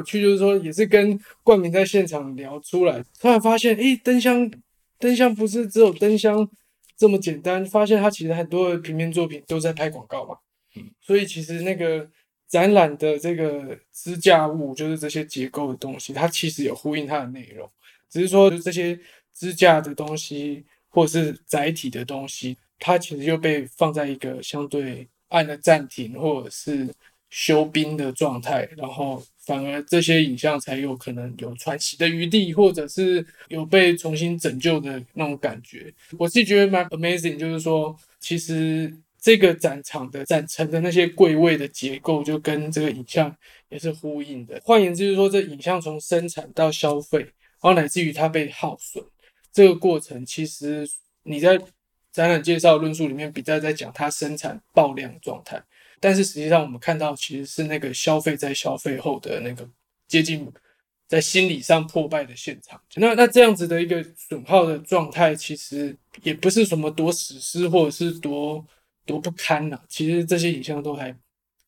有趣，就是说也是跟冠名在现场聊出来，突然发现，诶，灯箱，灯箱不是只有灯箱这么简单，发现它其实很多的平面作品都在拍广告嘛。嗯，所以其实那个展览的这个支架物，就是这些结构的东西，它其实有呼应它的内容，只是说这些支架的东西或者是载体的东西，它其实又被放在一个相对按了暂停或者是。休兵的状态，然后反而这些影像才有可能有喘息的余地，或者是有被重新拯救的那种感觉。我自己觉得蛮 amazing，就是说，其实这个展场的展陈的那些柜位的结构，就跟这个影像也是呼应的。换言之，就是说，这影像从生产到消费，然后乃至于它被耗损，这个过程，其实你在展览介绍论述里面比较在讲它生产爆量状态。但是实际上，我们看到其实是那个消费在消费后的那个接近在心理上破败的现场。那那这样子的一个损耗的状态，其实也不是什么多史诗或者是多多不堪呐、其实这些影像都还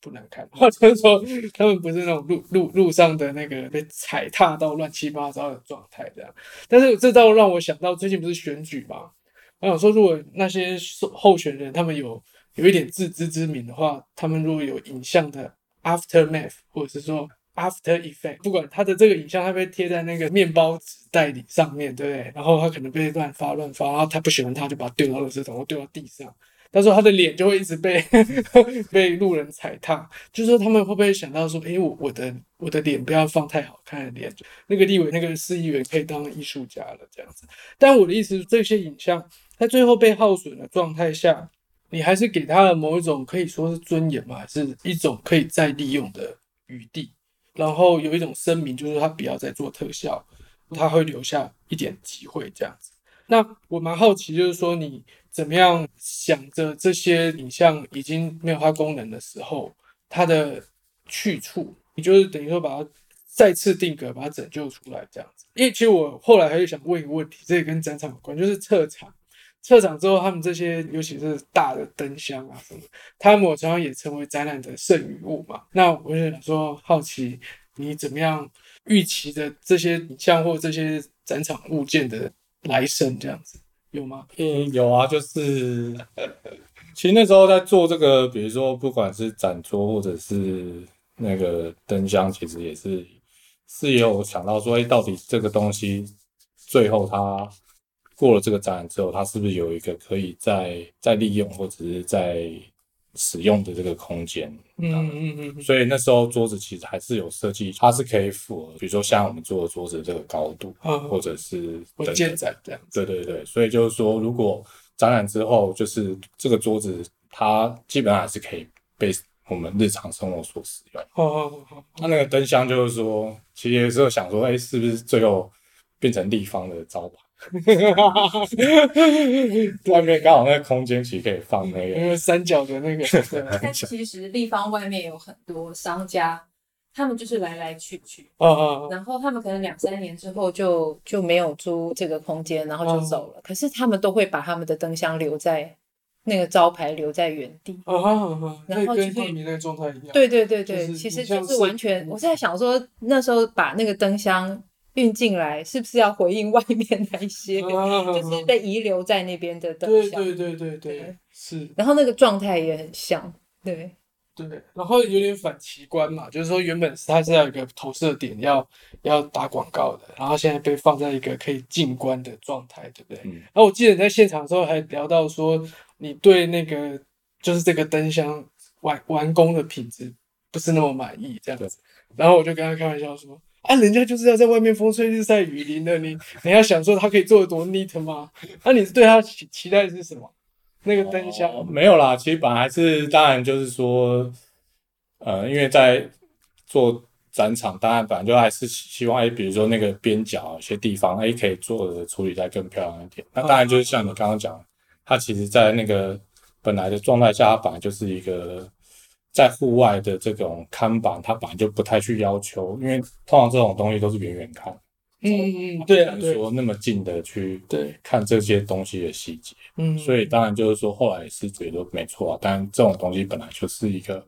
不难看，或者说他们不是那种路路路上的那个被踩踏到乱七八糟的状态这样。但是这倒让我想到，最近不是选举嘛？我想说，如果那些候选人他们有。有一点自知之明的话，他们如果有影像的 aftermath，或者是说 after effect，不管他的这个影像，他被贴在那个面包纸袋里上面，对不对？然后他可能被乱发乱发，然后他不喜欢他，就把它丢到垃圾桶或丢到地上。到时候他的脸就会一直被 被路人踩踏。就是说他们会不会想到说，诶，我我的我的脸不要放太好看的脸，那个立委那个市议员可以当艺术家了这样子。但我的意思是，这些影像在最后被耗损的状态下。你还是给他了某一种可以说是尊严嘛，是一种可以再利用的余地，然后有一种声明，就是他不要再做特效，他会留下一点机会这样子。那我蛮好奇，就是说你怎么样想着这些影像已经没有它功能的时候，它的去处，你就是等于说把它再次定格，把它拯救出来这样子。因为其实我后来还是想问一个问题，这也跟展场有关，就是撤场。撤场之后，他们这些尤其是大的灯箱啊什么，他们常常也成为展览的剩余物嘛。那我就想说，好奇你怎么样预期的这些影像或这些展场物件的来生这样子有吗？嗯，有啊，就是 其实那时候在做这个，比如说不管是展桌或者是那个灯箱，其实也是是有想到说，哎，到底这个东西最后它。过了这个展览之后，它是不是有一个可以再再利用或者是在使用的这个空间？嗯嗯嗯。所以那时候桌子其实还是有设计，它是可以符合，比如说像我们做的桌子这个高度，嗯、或者是文件展这样。对对对，所以就是说，如果展览之后，就是这个桌子它基本上还是可以被我们日常生活所使用。好好好好。那那个灯箱就是说，其实有时候想说，哎、欸，是不是最后变成立方的招牌？外面刚好那个空间其实可以放那个，因为三角的那个。但其实立方外面有很多商家，他们就是来来去去，哦哦，然后他们可能两三年之后就就没有租这个空间，然后就走了。可是他们都会把他们的灯箱留在那个招牌留在原地。哦哦，然后跟电影那个状态一样。对对对对，其实就是完全。我在想说，那时候把那个灯箱。运进来是不是要回应外面那些，就是被遗留在那边的灯箱？对对对对对，是。然后那个状态也很像，对对。然后有点反奇观嘛，就是说原本是它是要有一个投射点，要要打广告的，然后现在被放在一个可以静观的状态，对不对？嗯。然后我记得你在现场的时候还聊到说，你对那个就是这个灯箱完完工的品质不是那么满意，这样子。然后我就跟他开玩笑说。啊，人家就是要在外面风吹日晒雨淋的，你你要想说他可以做得多 neat 吗？那、啊、你是对他期期待是什么？那个灯箱、没有啦，其实本来是当然就是说，呃，因为在做展场，当然反正就还是希望，哎，比如说那个边角有些地方，哎，可以做的处理再更漂亮一点。那当然就是像你刚刚讲，它其实在那个本来的状态下，它本来就是一个。在户外的这种看板，它本来就不太去要求，因为通常这种东西都是远远看，嗯嗯，对啊，说那么近的去对看这些东西的细节，嗯，所以当然就是说后来是觉得没错啊，但这种东西本来就是一个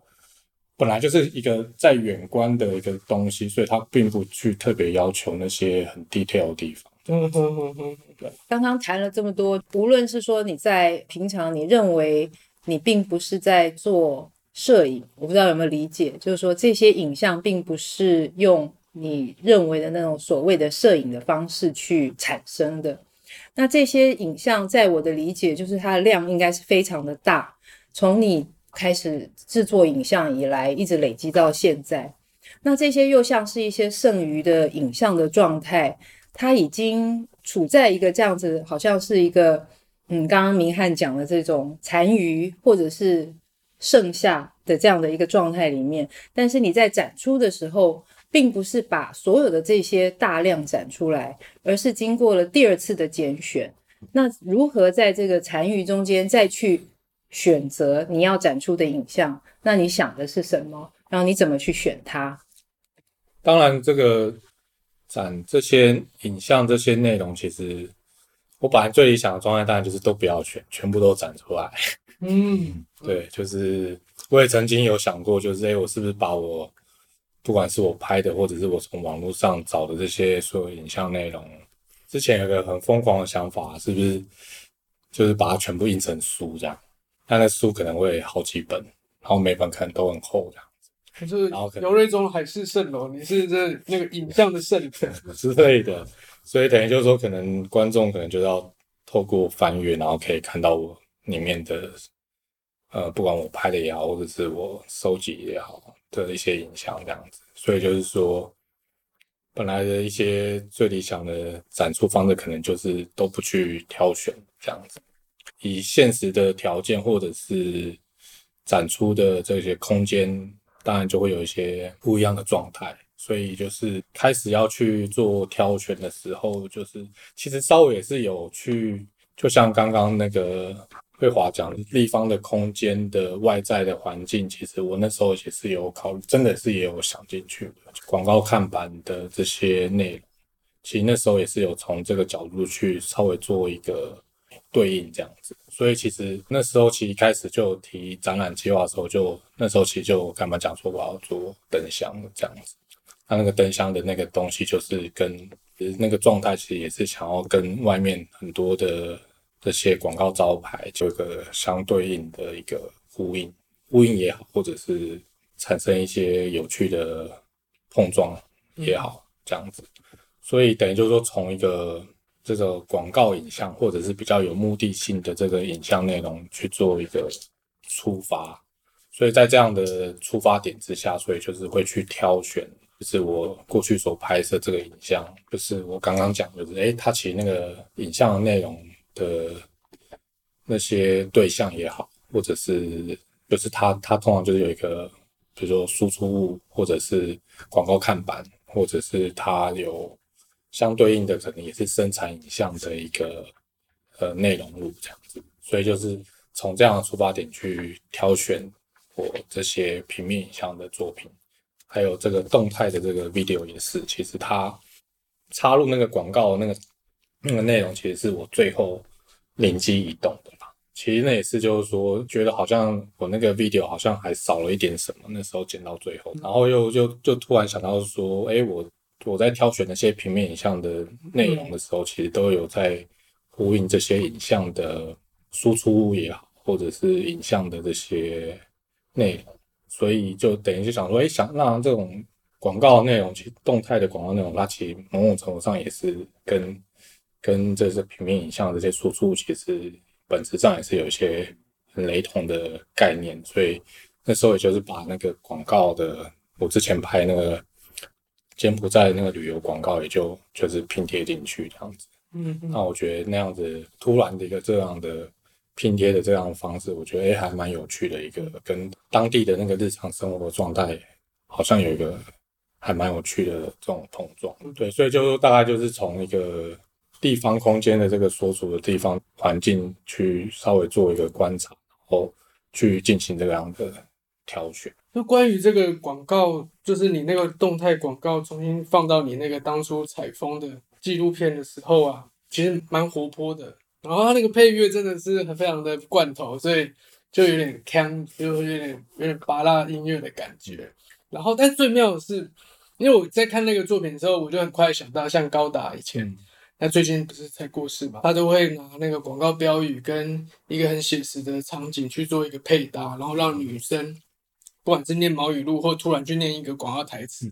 本来就是一个在远观的一个东西，所以它并不去特别要求那些很 detail 的地方。嗯。刚刚谈了这么多，无论是说你在平常你认为你并不是在做摄影，我不知道有没有理解，就是说这些影像并不是用你认为的那种所谓的摄影的方式去产生的。那这些影像，在我的理解，就是它的量应该是非常的大，从你。开始制作影像以来，一直累积到现在，那这些又像是一些剩余的影像的状态，它已经处在一个这样子，好像是一个，嗯，刚刚明翰讲的这种残余或者是剩下的这样的一个状态里面。但是你在展出的时候，并不是把所有的这些大量展出来，而是经过了第二次的拣选。那如何在这个残余中间再去？选择你要展出的影像，那你想的是什么？然后你怎么去选它？当然，这个展这些影像、这些内容，其实我本来最理想的状态，当然就是都不要选，全部都展出来。嗯，对，就是我也曾经有想过，就是哎，我是不是把我不管是我拍的，或者是我从网络上找的这些所有影像内容，之前有个很疯狂的想法，是不是就是把它全部印成书这样？但那书可能会好几本，然后每本可能都很厚这样子。可是，姚瑞中海市蜃楼，你是这那个影像的圣人 之类的，所以等于就是说，可能观众可能就要透过翻阅，然后可以看到我里面的，呃，不管我拍的也好，或者是我收集也好的一些影像这样子。所以就是说，本来的一些最理想的展出方式，可能就是都不去挑选这样子。以现实的条件或者是展出的这些空间，当然就会有一些不一样的状态。所以就是开始要去做挑选的时候，就是其实稍微也是有去，就像刚刚那个会华讲立方的空间的外在的环境，其实我那时候也是有考虑，真的是也有想进去的。广告看板的这些内容，其实那时候也是有从这个角度去稍微做一个。对应这样子，所以其实那时候其实一开始就提展览计划的时候就，那时候其实就干嘛讲说我要做灯箱这样子，那那个灯箱的那个东西就是跟那个状态，其实也是想要跟外面很多的这些广告招牌就一个相对应的一个呼应，呼应也好，或者是产生一些有趣的碰撞也好，这样子，所以等于就是说从一个。这个广告影像，或者是比较有目的性的这个影像内容去做一个出发，所以在这样的出发点之下，所以就是会去挑选，就是我过去所拍摄这个影像，就是我刚刚讲，就是诶，它其实那个影像的内容的那些对象也好，或者是就是它它通常就是有一个，比如说输出物，或者是广告看板，或者是它有。相对应的可能也是生产影像的一个呃内容物这样子，所以就是从这样的出发点去挑选我这些平面影像的作品，还有这个动态的这个 video 也是，其实它插入那个广告那个那个内容，其实是我最后灵机一动的嘛。其实那也是就是说，觉得好像我那个 video 好像还少了一点什么，那时候剪到最后，然后又就就突然想到说，哎，我。我在挑选那些平面影像的内容的时候，其实都有在呼应这些影像的输出物也好，或者是影像的这些内容，所以就等于就想说，哎，想让这种广告内容，其实动态的广告内容，它其实某种程度上也是跟跟这些平面影像这些输出，其实本质上也是有一些很雷同的概念，所以那时候也就是把那个广告的，我之前拍那个。柬埔寨那个旅游广告也就就是拼贴进去这样子，嗯，那我觉得那样子突然的一个这样的拼贴的这样的方式，我觉得诶还蛮有趣的一个，跟当地的那个日常生活的状态好像有一个还蛮有趣的这种碰撞，对，所以就大概就是从一个地方空间的这个所处的地方环境去稍微做一个观察，然后去进行这样的挑选。那关于这个广告，就是你那个动态广告重新放到你那个当初采风的纪录片的时候啊，其实蛮活泼的。然后它那个配乐真的是很非常的罐头，所以就有点锵，就有点有点芭乐音乐的感觉。然后，但最妙的是，因为我在看那个作品的时候，我就很快想到，像高达以前，他最近不是才过世嘛，他都会拿那个广告标语跟一个很写实的场景去做一个配搭，然后让女生不管是念毛语录，或突然去念一个广告台词。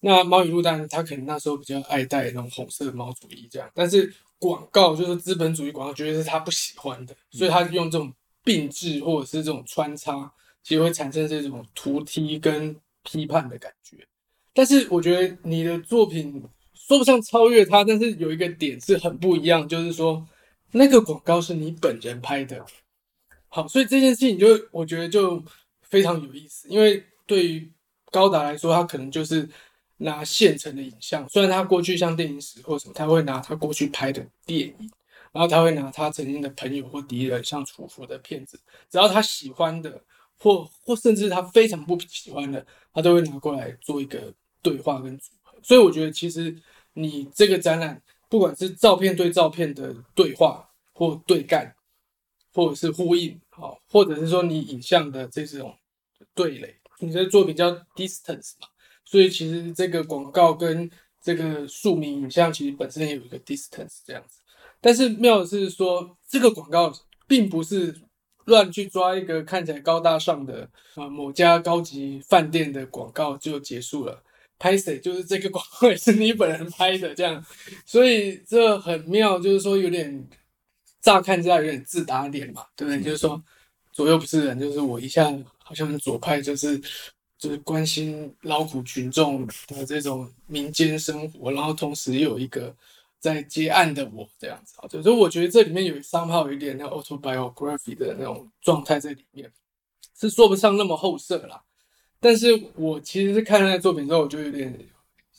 那毛语录当然他可能那时候比较爱戴那种红色的毛主义这样，但是广告就是资本主义广告，绝对是他不喜欢的，所以他用这种并置或者是这种穿插，其实会产生这种突踢跟。批判的感觉，但是我觉得你的作品说不上超越他，但是有一个点是很不一样，就是说那个广告是你本人拍的，好，所以这件事情就我觉得就非常有意思，因为对于高达来说，他可能就是拿现成的影像，虽然他过去像电影史或什么，他会拿他过去拍的电影，然后他会拿他曾经的朋友或敌人，像楚服的片子，只要他喜欢的。或或甚至他非常不喜欢的，他都会拿过来做一个对话跟组合。所以我觉得，其实你这个展览，不管是照片对照片的对话或对干，或者是呼应，好，或者是说你影像的这种对垒，你的作品叫 distance 嘛，所以其实这个广告跟这个庶民影像其实本身也有一个 distance 这样子。但是妙的是说，这个广告并不是。乱去抓一个看起来高大上的啊某家高级饭店的广告就结束了，拍谁就是这个广告也是你本人拍的这样，所以这很妙，就是说有点乍看之下有点自打脸嘛，对不对？就是说左右不是人，就是我一下好像左派就是就是关心劳苦群众的这种民间生活，然后同时又有一个。在接案的我这样子啊，所以我觉得这里面有 somehow 有一点那 autobiography 的那种状态在里面，是说不上那么后设啦。但是我其实是看那个作品之后，我就有点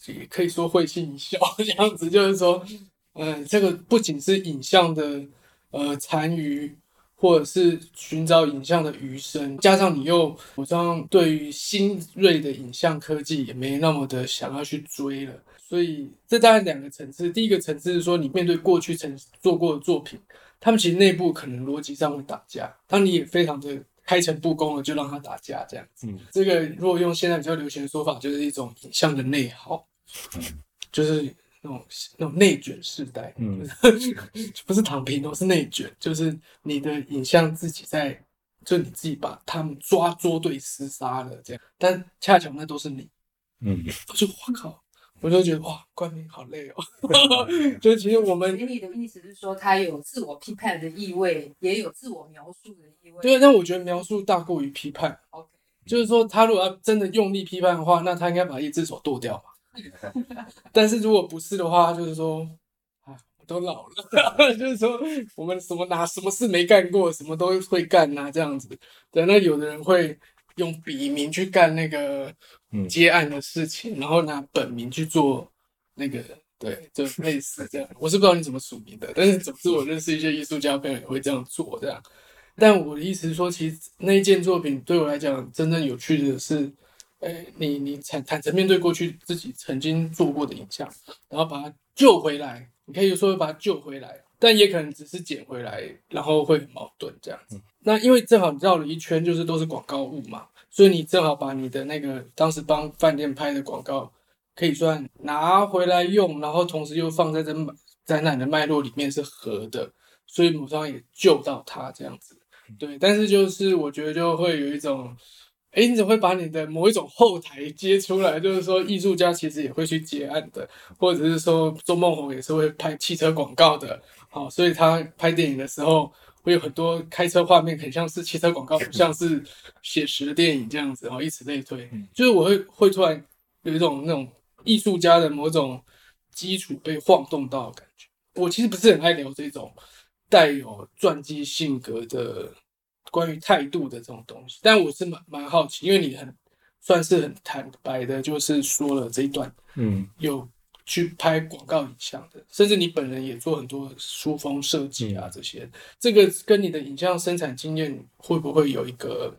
也可以说会心一笑这样子，就是说，嗯，这个不仅是影像的呃残余，或者是寻找影像的余生，加上你又好像对于新锐的影像科技也没那么的想要去追了。所以这大概两个层次，第一个层次是说，你面对过去曾做过的作品，他们其实内部可能逻辑上会打架，当你也非常的开诚布公了，就让他打架这样子。嗯，这个如果用现在比较流行的说法，就是一种影像的内耗，嗯，就是那种那种内卷世代，嗯，不是躺平，都是内卷，就是你的影像自己在，就你自己把他们抓捉对厮杀了这样，但恰巧那都是你，嗯，我就我靠。我就觉得哇，冠名好累哦。就其实我们，你的意思是说，他有自我批判的意味，也有自我描述的意味。对，但我觉得描述大过于批判。OK，就是说，他如果要真的用力批判的话，那他应该把一只手剁掉嘛。但是如果不是的话，就是说，啊，我都老了，就是说，我们什么拿什么事没干过，什么都会干呐、啊，这样子。对，那有的人会。用笔名去干那个接案的事情，嗯、然后拿本名去做那个，对，就类似这样。我是不知道你怎么署名的，但是总之我认识一些艺术家朋友也会这样做这样。但我的意思是说，其实那一件作品对我来讲，真正有趣的是，哎，你你坦坦诚面对过去自己曾经做过的影像，然后把它救回来。你可以说把它救回来，但也可能只是捡回来，然后会很矛盾这样子。嗯、那因为正好绕了一圈，就是都是广告物嘛。所以你正好把你的那个当时帮饭店拍的广告，可以算拿回来用，然后同时又放在这展览的脉络里面是合的，所以某上也救到他这样子。对，但是就是我觉得就会有一种，哎，你怎么会把你的某一种后台接出来？就是说艺术家其实也会去接案的，或者是说周梦红也是会拍汽车广告的，好，所以他拍电影的时候。会有很多开车画面，很像是汽车广告，不像 是写实的电影这样子，然后以此类推。就是我会会突然有一种那种艺术家的某种基础被晃动到的感觉。我其实不是很爱聊这种带有传记性格的关于态度的这种东西，但我是蛮蛮好奇，因为你很算是很坦白的，就是说了这一段，嗯，有。去拍广告影像的，甚至你本人也做很多书封设计啊，这些，这个跟你的影像生产经验会不会有一个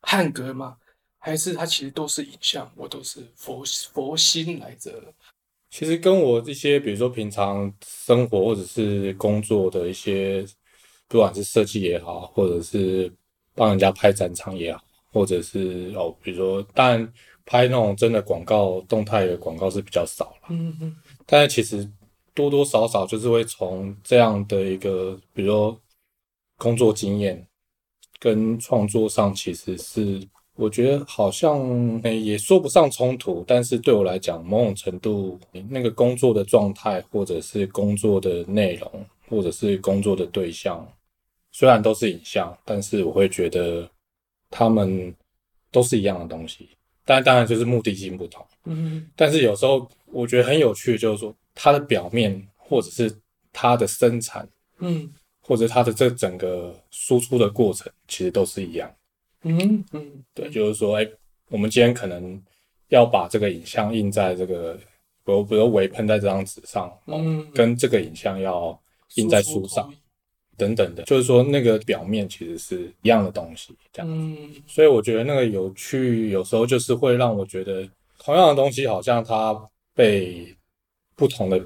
汉格吗？还是它其实都是影像，我都是佛佛心来着？其实跟我这些，比如说平常生活或者是工作的一些，不管是设计也好，或者是帮人家拍展场也好，或者是哦，比如说，当然拍那种真的广告、动态的广告是比较少了。嗯嗯。但是其实多多少少就是会从这样的一个，比如说工作经验跟创作上，其实是我觉得好像也说不上冲突，但是对我来讲，某种程度那个工作的状态，或者是工作的内容，或者是工作的对象。虽然都是影像，但是我会觉得他们都是一样的东西，但当然就是目的性不同。嗯，但是有时候我觉得很有趣，就是说它的表面或者是它的生产，嗯，或者它的这整个输出的过程，其实都是一样。嗯嗯，对，就是说，哎，我们今天可能要把这个影像印在这个，比如比如微喷在这张纸上，嗯，跟这个影像要印在书上。等等的，就是说那个表面其实是一样的东西，这样。嗯，所以我觉得那个有趣，有时候就是会让我觉得同样的东西，好像它被不同的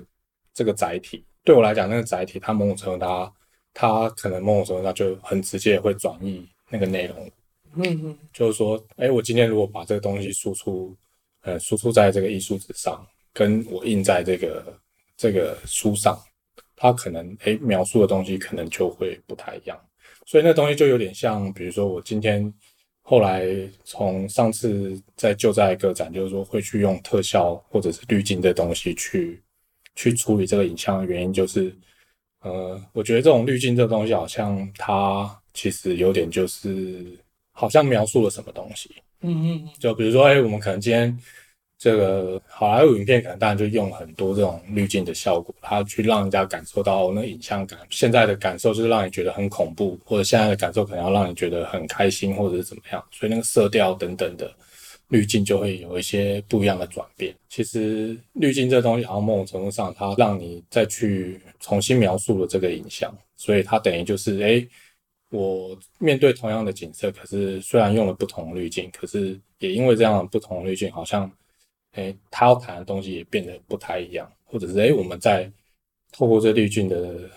这个载体，对我来讲，那个载体它某种程度它它可能某种程度上就很直接会转移那个内容。嗯嗯，就是说，哎，我今天如果把这个东西输出，呃，输出在这个艺术纸上，跟我印在这个这个书上。他可能诶描述的东西可能就会不太一样，所以那东西就有点像，比如说我今天后来从上次在就在个展，就是说会去用特效或者是滤镜的东西去去处理这个影像的原因，就是呃，我觉得这种滤镜这个东西好像它其实有点就是好像描述了什么东西，嗯嗯，就比如说诶我们可能今天。这个好莱坞影片可能当然就用很多这种滤镜的效果，它去让人家感受到那影像感。现在的感受就是让你觉得很恐怖，或者现在的感受可能要让你觉得很开心，或者是怎么样。所以那个色调等等的滤镜就会有一些不一样的转变。其实滤镜这东西，好像某种程度上，它让你再去重新描述了这个影像，所以它等于就是，诶，我面对同样的景色，可是虽然用了不同滤镜，可是也因为这样不同滤镜，好像。哎，他要谈的东西也变得不太一样，或者是哎，我们在透过这滤镜的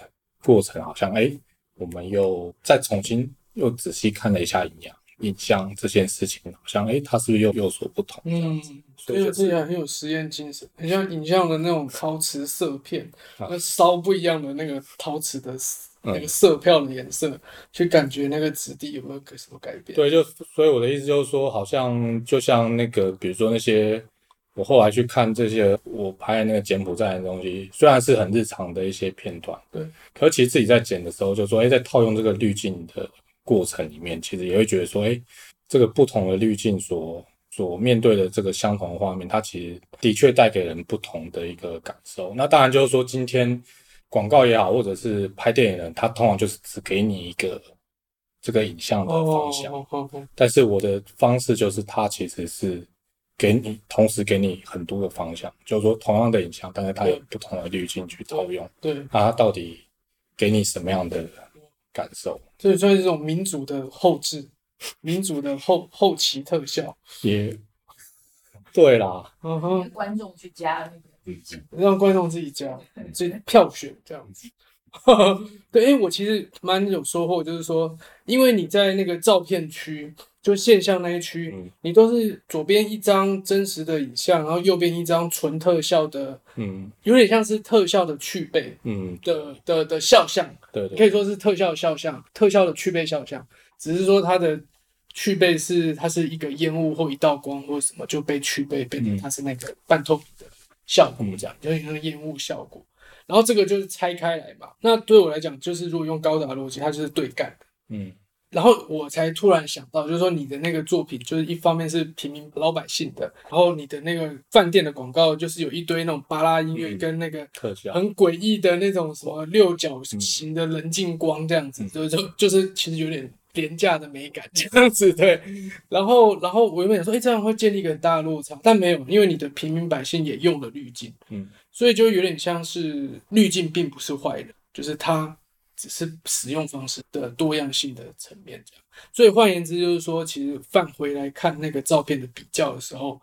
过程，好像哎，我们又再重新又仔细看了一下影像，影像这件事情，好像哎，它是不是又有所不同？嗯，所以这自己很有实验精神，很像影像的那种陶瓷色片，那烧不一样的那个陶瓷的那个色票的颜色，嗯、去感觉那个质地有没有什么改变？对，就所以我的意思就是说，好像就像那个，比如说那些。我后来去看这些我拍的那个柬埔寨的东西，虽然是很日常的一些片段，对，可是其实自己在剪的时候就说，哎，在套用这个滤镜的过程里面，其实也会觉得说，哎，这个不同的滤镜所所面对的这个相同的画面，它其实的确带给人不同的一个感受。那当然就是说，今天广告也好，或者是拍电影人，他通常就是只给你一个这个影像的方向，但是我的方式就是，它其实是。给你同时给你很多的方向，就是说同样的影像，但是它有不同的滤镜去套用。对，那它到底给你什么样的感受？所以说这种民主的后置，民主的后后期特效也对啦。嗯哼，观众去加那个滤镜，让观众自己加，自己票选这样子。对，因为我其实蛮有收获，就是说，因为你在那个照片区。就现象那一区，嗯、你都是左边一张真实的影像，然后右边一张纯特效的，嗯，有点像是特效的去背，嗯。的的的肖像，对，对，可以说是特效的肖像，特效的去背肖像，只是说它的去背是它是一个烟雾或一道光或什么就被去背，变成它是那个半透明的效果，这样，嗯、就是那个烟雾效果。然后这个就是拆开来嘛，那对我来讲，就是如果用高达逻辑，它就是对干的，嗯。然后我才突然想到，就是说你的那个作品，就是一方面是平民老百姓的，然后你的那个饭店的广告，就是有一堆那种巴拉音乐跟那个很诡异的那种什么六角形的棱镜光这样子，就就就是其实有点廉价的美感这样子，对。然后然后我原本想说，哎，这样会建立一个很大的落差，但没有，因为你的平民百姓也用了滤镜，嗯，所以就有点像是滤镜并不是坏的，就是它。只是使用方式的多样性的层面这样，所以换言之就是说，其实返回来看那个照片的比较的时候，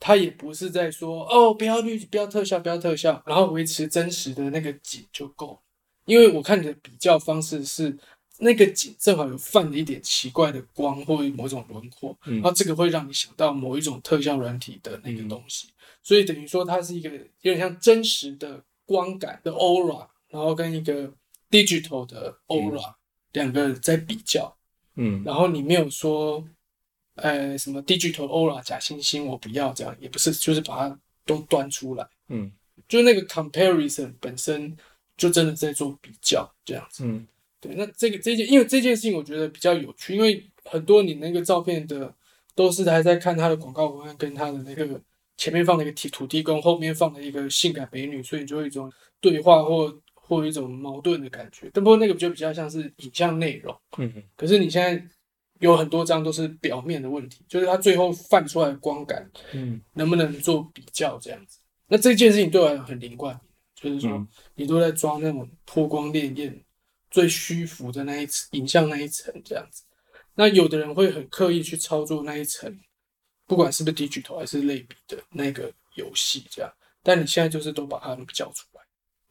他也不是在说哦，不要滤，不要特效，不要特效，然后维持真实的那个景就够了。因为我看你的比较方式是那个景正好有泛了一点奇怪的光或某种轮廓，嗯、然后这个会让你想到某一种特效软体的那个东西，嗯、所以等于说它是一个有点像真实的光感的 aura，然后跟一个 digital 的 aura、嗯、两个在比较，嗯，然后你没有说，呃，什么 digital aura 假惺惺，我不要这样，也不是，就是把它都端出来，嗯，就那个 comparison 本身就真的在做比较这样子，嗯。对，那这个这件，因为这件事情我觉得比较有趣，因为很多你那个照片的都是还在看他的广告文案，跟他的那个前面放了一个土土地公，后面放了一个性感美女，所以就有一种对话或或一种矛盾的感觉。但不过那个就比较像是影像内容，嗯哼。可是你现在有很多张都是表面的问题，就是它最后泛出来的光感，嗯，能不能做比较这样子？那这件事情对我来讲很连贯，就是说你都在装那种波光潋滟。最虚浮的那一层影像那一层这样子，那有的人会很刻意去操作那一层，不管是不是 digital 还是类比的那个游戏这样，但你现在就是都把它们比较出来，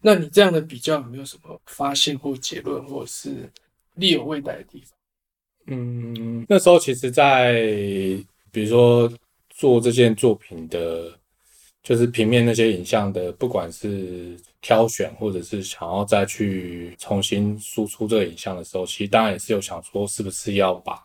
那你这样的比较有没有什么发现或结论，或者是力有未逮的地方？嗯，那时候其实，在比如说做这件作品的。就是平面那些影像的，不管是挑选或者是想要再去重新输出这个影像的时候，其实当然也是有想说，是不是要把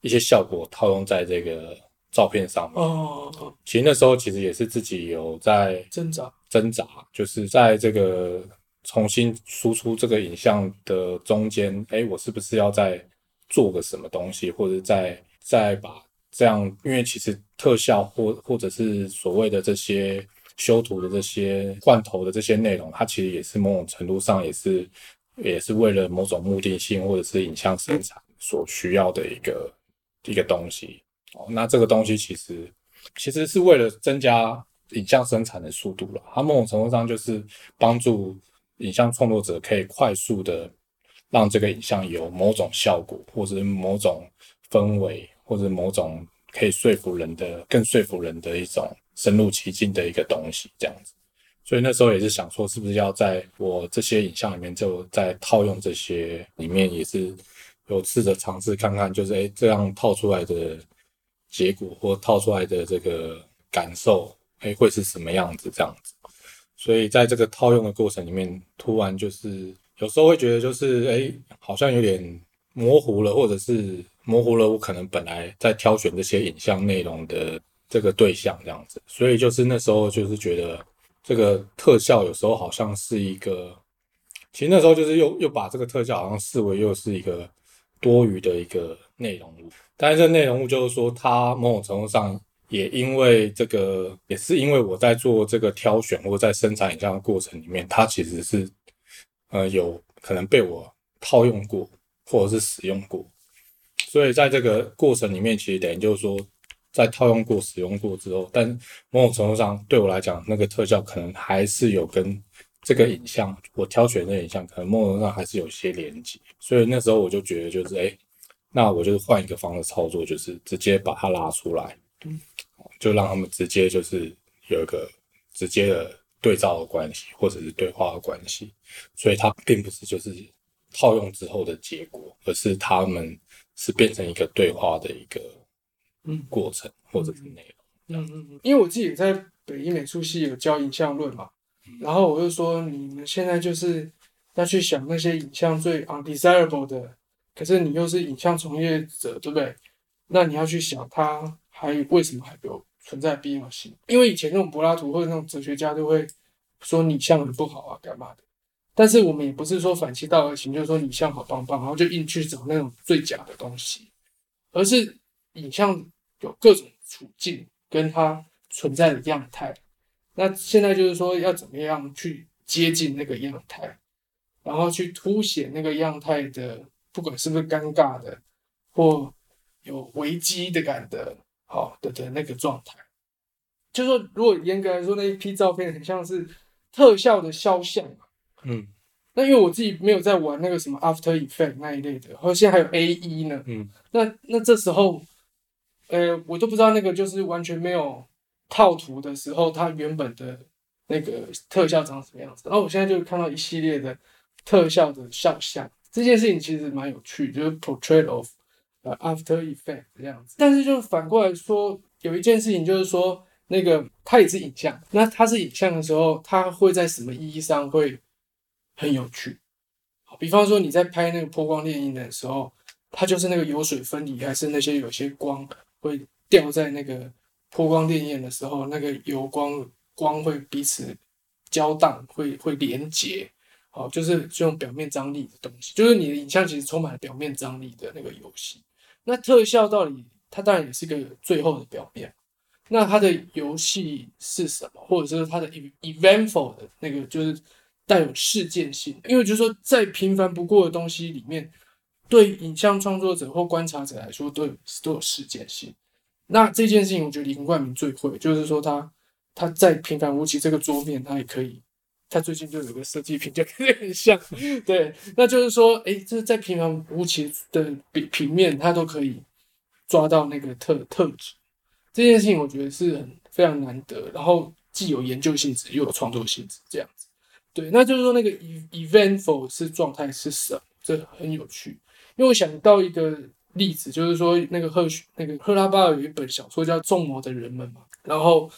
一些效果套用在这个照片上面。哦，其实那时候其实也是自己有在挣扎挣扎，就是在这个重新输出这个影像的中间，哎，我是不是要再做个什么东西，或者再再把。这样，因为其实特效或或者是所谓的这些修图的这些换头的这些内容，它其实也是某种程度上也是也是为了某种目的性或者是影像生产所需要的一个一个东西。哦，那这个东西其实其实是为了增加影像生产的速度了。它某种程度上就是帮助影像创作者可以快速的让这个影像有某种效果或者是某种氛围。或者某种可以说服人的、更说服人的一种深入其境的一个东西，这样子。所以那时候也是想说，是不是要在我这些影像里面，就在套用这些里面，也是有试着尝试看看，就是诶这样套出来的结果或套出来的这个感受，诶会是什么样子？这样子。所以在这个套用的过程里面，突然就是有时候会觉得，就是诶好像有点模糊了，或者是。模糊了我可能本来在挑选这些影像内容的这个对象，这样子，所以就是那时候就是觉得这个特效有时候好像是一个，其实那时候就是又又把这个特效好像视为又是一个多余的一个内容物，但是内容物就是说它某种程度上也因为这个，也是因为我在做这个挑选或者在生产影像的过程里面，它其实是呃有可能被我套用过或者是使用过。所以在这个过程里面，其实等于就是说，在套用过、使用过之后，但某种程度上对我来讲，那个特效可能还是有跟这个影像，我挑选的影像，可能某种程度上还是有些连接。所以那时候我就觉得，就是哎，那我就是换一个方式操作，就是直接把它拉出来，嗯就让他们直接就是有一个直接的对照的关系，或者是对话的关系。所以它并不是就是套用之后的结果，而是他们。是变成一个对话的一个嗯过程，嗯、或者是内容。嗯嗯嗯，因为我自己在北艺美术系有教影像论嘛，嗯、然后我就说，你们现在就是要去想那些影像最 undesirable 的，可是你又是影像从业者，对不对？那你要去想，它还为什么还有存在必要性？因为以前那种柏拉图或者那种哲学家都会说你像很不好啊，干嘛的？但是我们也不是说反其道而行，就是说影像好棒棒，然后就硬去找那种最假的东西，而是影像有各种处境跟它存在的样态。那现在就是说要怎么样去接近那个样态，然后去凸显那个样态的，不管是不是尴尬的或有危机的感的，好的的那个状态。就是说，如果严格来说，那一批照片很像是特效的肖像嘛。嗯，那因为我自己没有在玩那个什么 After Effect 那一类的，然后现在还有 AE 呢。嗯，那那这时候，呃，我都不知道那个就是完全没有套图的时候，它原本的那个特效长什么样子。然后我现在就看到一系列的特效的肖像，这件事情其实蛮有趣，就是 portrait of after effect 这样子。但是就反过来说，有一件事情就是说，那个它也是影像，那它是影像的时候，它会在什么意义上会很有趣？好，比方说你在拍那个波光潋滟的时候，它就是那个油水分离，还是那些有些光会掉在那个波光潋滟的时候，那个油光光会彼此交荡，会会连接。好，就是这种表面张力的东西，就是你的影像其实充满了表面张力的那个游戏。那特效到底它当然也是个最后的表面。那它的游戏是什么？或者是它的 eventful 的那个，就是带有事件性。因为就是说，再平凡不过的东西里面，对影像创作者或观察者来说，都有都有事件性。那这件事情，我觉得林冠明最会，就是说他他在平凡无奇这个桌面，他也可以。他最近就有个设计品，就 跟这很像，对，那就是说，哎，这在平凡无奇的平平面，他都可以抓到那个特特质。这件事情我觉得是很非常难得，然后既有研究性质又有创作性质，这样子。对，那就是说那个 eventful 是状态是什么？这很有趣，因为我想到一个例子，就是说那个赫那个赫拉巴尔有一本小说叫《众魔的人们》嘛，然后。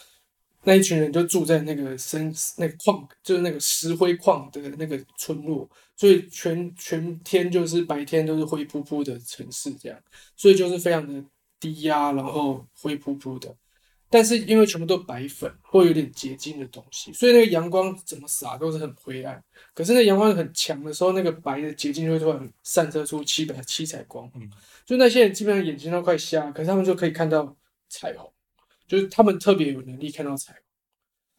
那一群人就住在那个深那个矿，就是那个石灰矿的那个村落，所以全全天就是白天都是灰扑扑的城市这样，所以就是非常的低压，然后灰扑扑的。但是因为全部都白粉，会有点结晶的东西，所以那个阳光怎么洒都是很灰暗。可是那阳光很强的时候，那个白的结晶就会突然散射出七百七彩光，嗯，就那些人基本上眼睛都快瞎，可是他们就可以看到彩虹。就是他们特别有能力看到彩虹，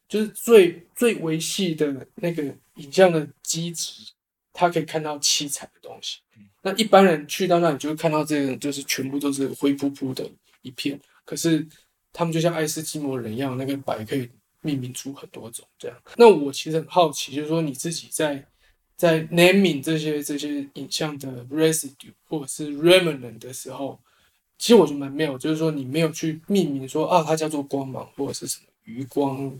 就是最最维系的那个影像的机质，他可以看到七彩的东西。那一般人去到那里就会看到这个，就是全部都是灰扑扑的一片。可是他们就像爱斯基摩人一样，那个白可以命名出很多种这样。那我其实很好奇，就是说你自己在在 naming 这些这些影像的 residue 或者是 remnant 的时候。其实我觉得蛮妙，就是说你没有去命名说啊，它叫做光芒或者是什么余光、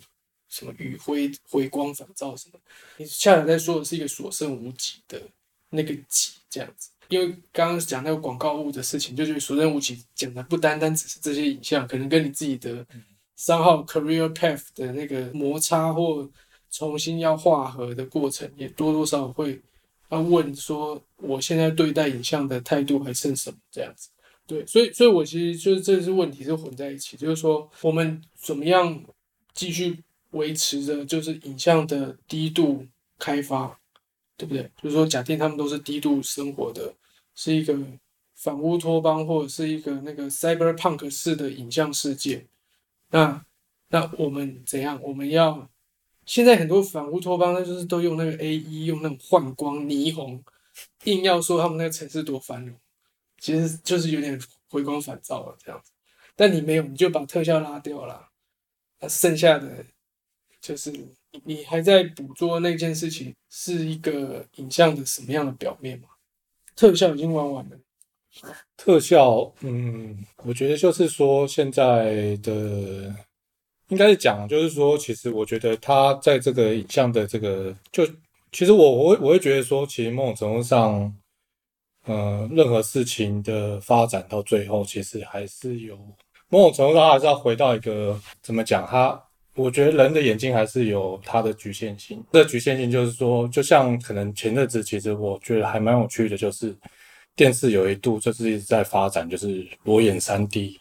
什么余晖、回光返照什么，你恰恰在说的是一个所剩无几的那个几这样子。因为刚刚讲那个广告物的事情，就觉得所剩无几讲的不单单只是这些影像，可能跟你自己的三号 career path 的那个摩擦或重新要化合的过程，也多多少少会要问说，我现在对待影像的态度还剩什么这样子。对，所以，所以我其实就是这是问题是混在一起，就是说我们怎么样继续维持着就是影像的低度开发，对不对？就是说，假定他们都是低度生活的，是一个反乌托邦或者是一个那个 cyberpunk 式的影像世界，那那我们怎样？我们要现在很多反乌托邦，那就是都用那个 AE，用那种幻光、霓虹，硬要说他们那个城市多繁荣。其实就是有点回光返照了这样子，但你没有，你就把特效拉掉了，那剩下的就是你还在捕捉那件事情是一个影像的什么样的表面嘛？特效已经玩完了。特效，嗯，我觉得就是说现在的应该是讲，就是说，其实我觉得他在这个影像的这个，就其实我我会我会觉得说，其实某种程度上。呃，任何事情的发展到最后，其实还是有某种程度上还是要回到一个怎么讲？它，我觉得人的眼睛还是有它的局限性。这局限性就是说，就像可能前阵子，其实我觉得还蛮有趣的，就是电视有一度就是一直在发展，就是裸眼 3D，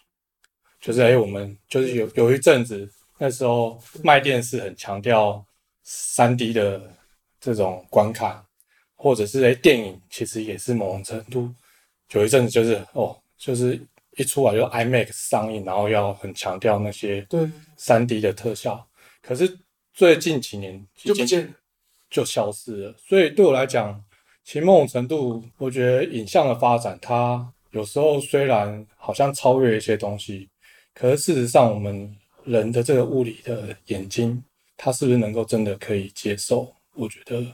就是哎，我们就是有有一阵子那时候卖电视很强调 3D 的这种观看。或者是诶、欸，电影其实也是某种程度，有一阵子就是哦，就是一出来就 IMAX 上映，然后要很强调那些对 3D 的特效，可是最近几年就不见，就消失了。所以对我来讲，其实某种程度，我觉得影像的发展，它有时候虽然好像超越一些东西，可是事实上，我们人的这个物理的眼睛，它是不是能够真的可以接受？我觉得。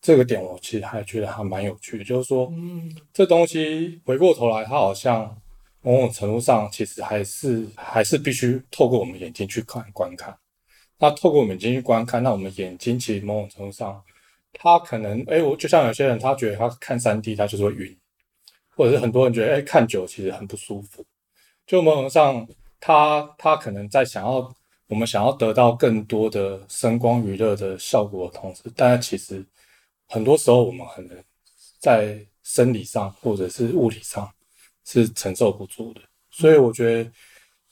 这个点我其实还觉得还蛮有趣的，就是说，嗯，这东西回过头来，它好像某种程度上其实还是还是必须透过我们眼睛去看观看。那透过我们眼睛去观看，那我们眼睛其实某种程度上它可能哎，我就像有些人，他觉得他看三 D 他就是会晕，或者是很多人觉得哎看久其实很不舒服。就某种上，他他可能在想要我们想要得到更多的声光娱乐的效果的同时，但是其实很多时候我们可能在生理上或者是物理上是承受不住的。所以我觉得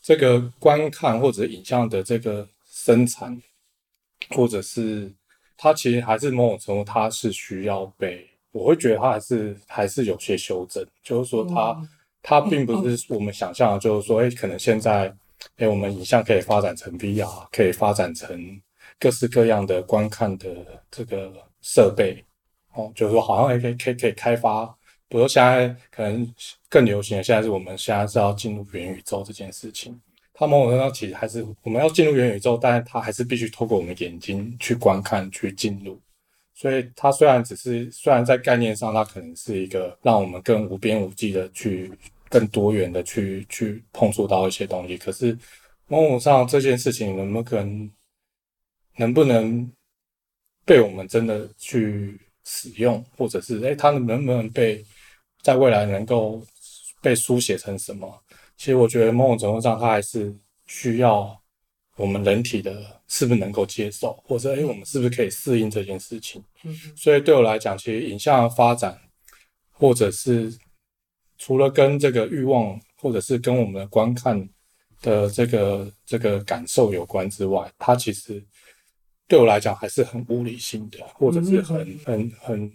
这个观看或者影像的这个生产，或者是它其实还是某种程度，它是需要被，我会觉得它还是还是有些修正，就是说它。它并不是我们想象的，就是说，哎，可能现在，哎，我们影像可以发展成 VR，可以发展成各式各样的观看的这个设备，哦，就是说，好像也可以可以可以开发，比如说现在可能更流行的，现在是我们现在是要进入元宇宙这件事情。它某种程度上其实还是我们要进入元宇宙，但是它还是必须透过我们眼睛去观看去进入。所以它虽然只是，虽然在概念上，它可能是一个让我们更无边无际的去、更多元的去去碰触到一些东西，可是某种上这件事情能不能能不能被我们真的去使用，或者是诶、欸，它能不能被在未来能够被书写成什么？其实我觉得某种程度上，它还是需要我们人体的。是不是能够接受，或者诶、欸，我们是不是可以适应这件事情？嗯，所以对我来讲，其实影像的发展，或者是除了跟这个欲望，或者是跟我们的观看的这个这个感受有关之外，它其实对我来讲还是很物理性的，或者是很很很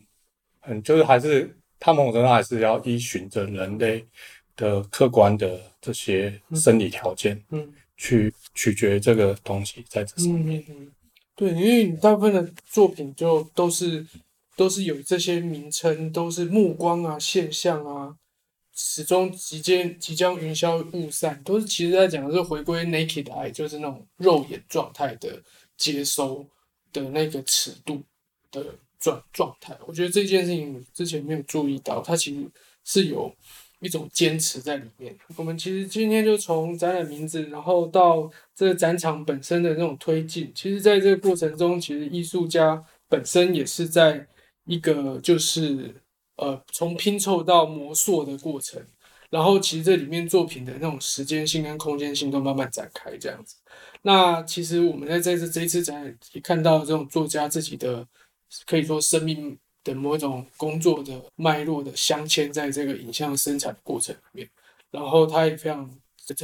很，就是还是它某种程度还是要依循着人类的客观的这些生理条件。嗯。嗯去取决这个东西在这上面。对，因为你大部分的作品就都是都是有这些名称，都是目光啊、现象啊，始终即将即将云消雾散，都是其实在讲的是回归 naked eye，就是那种肉眼状态的接收的那个尺度的状状态。我觉得这件事情之前没有注意到，它其实是有。一种坚持在里面。我们其实今天就从展览名字，然后到这个展场本身的那种推进，其实在这个过程中，其实艺术家本身也是在一个就是呃从拼凑到模塑的过程。然后其实这里面作品的那种时间性跟空间性都慢慢展开这样子。那其实我们在这次这一次展览也看到这种作家自己的可以说生命。的某一种工作的脉络的镶嵌在这个影像生产过程里面，然后他也非常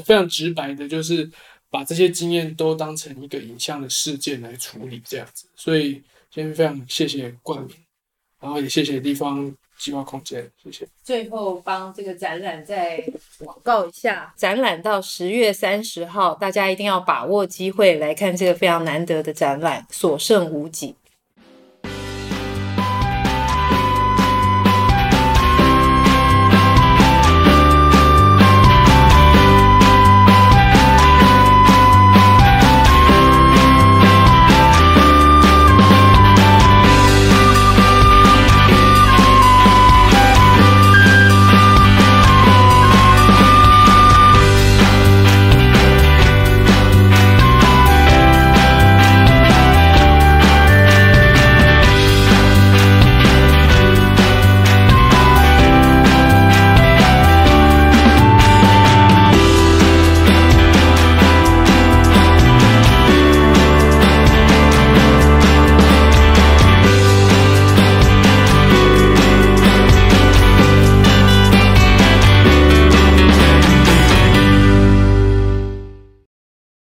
非常直白的，就是把这些经验都当成一个影像的事件来处理这样子。所以今天非常谢谢冠名，然后也谢谢地方计划空间，谢谢。最后帮这个展览再广告一下，展览到十月三十号，大家一定要把握机会来看这个非常难得的展览，所剩无几。